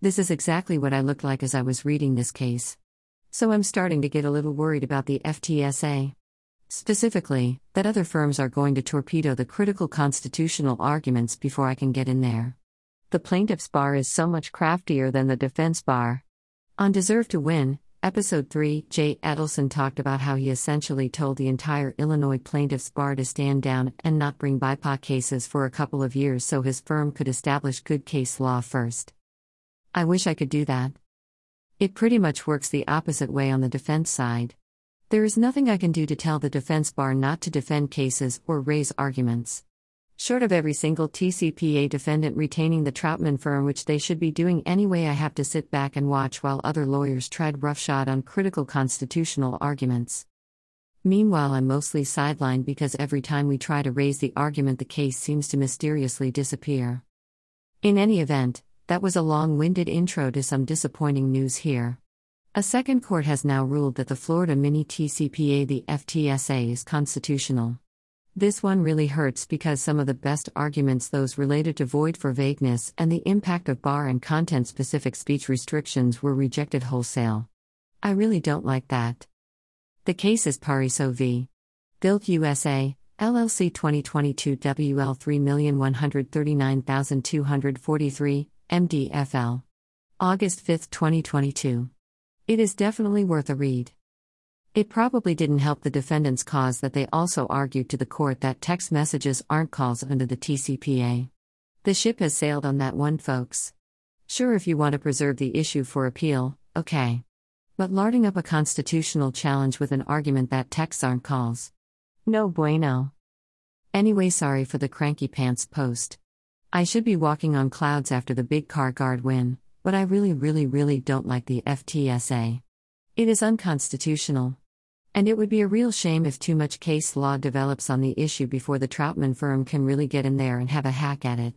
This is exactly what I looked like as I was reading this case. So I'm starting to get a little worried about the FTSA. Specifically, that other firms are going to torpedo the critical constitutional arguments before I can get in there. The plaintiff's bar is so much craftier than the defense bar. On Deserve to Win, Episode 3, Jay Edelson talked about how he essentially told the entire Illinois plaintiff's bar to stand down and not bring BIPA cases for a couple of years so his firm could establish good case law first. I wish I could do that. It pretty much works the opposite way on the defense side. There is nothing I can do to tell the defense bar not to defend cases or raise arguments. Short of every single TCPA defendant retaining the Troutman firm, which they should be doing anyway, I have to sit back and watch while other lawyers tread roughshod on critical constitutional arguments. Meanwhile, I'm mostly sidelined because every time we try to raise the argument, the case seems to mysteriously disappear. In any event, that was a long winded intro to some disappointing news here. A second court has now ruled that the Florida mini TCPA, the FTSA, is constitutional. This one really hurts because some of the best arguments, those related to void for vagueness and the impact of Barr and content specific speech restrictions, were rejected wholesale. I really don't like that. The case is Pariseau v. Built USA, LLC 2022 WL 3139243, MDFL. August 5, 2022. It is definitely worth a read. It probably didn't help the defendant's cause that they also argued to the court that text messages aren't calls under the TCPA. The ship has sailed on that one, folks. Sure, if you want to preserve the issue for appeal, okay. But larding up a constitutional challenge with an argument that texts aren't calls. No bueno. Anyway, sorry for the cranky pants post. I should be walking on clouds after the big car guard win but I really, really, really don't like the FTSA. It is unconstitutional. And it would be a real shame if too much case law develops on the issue before the Troutman firm can really get in there and have a hack at it.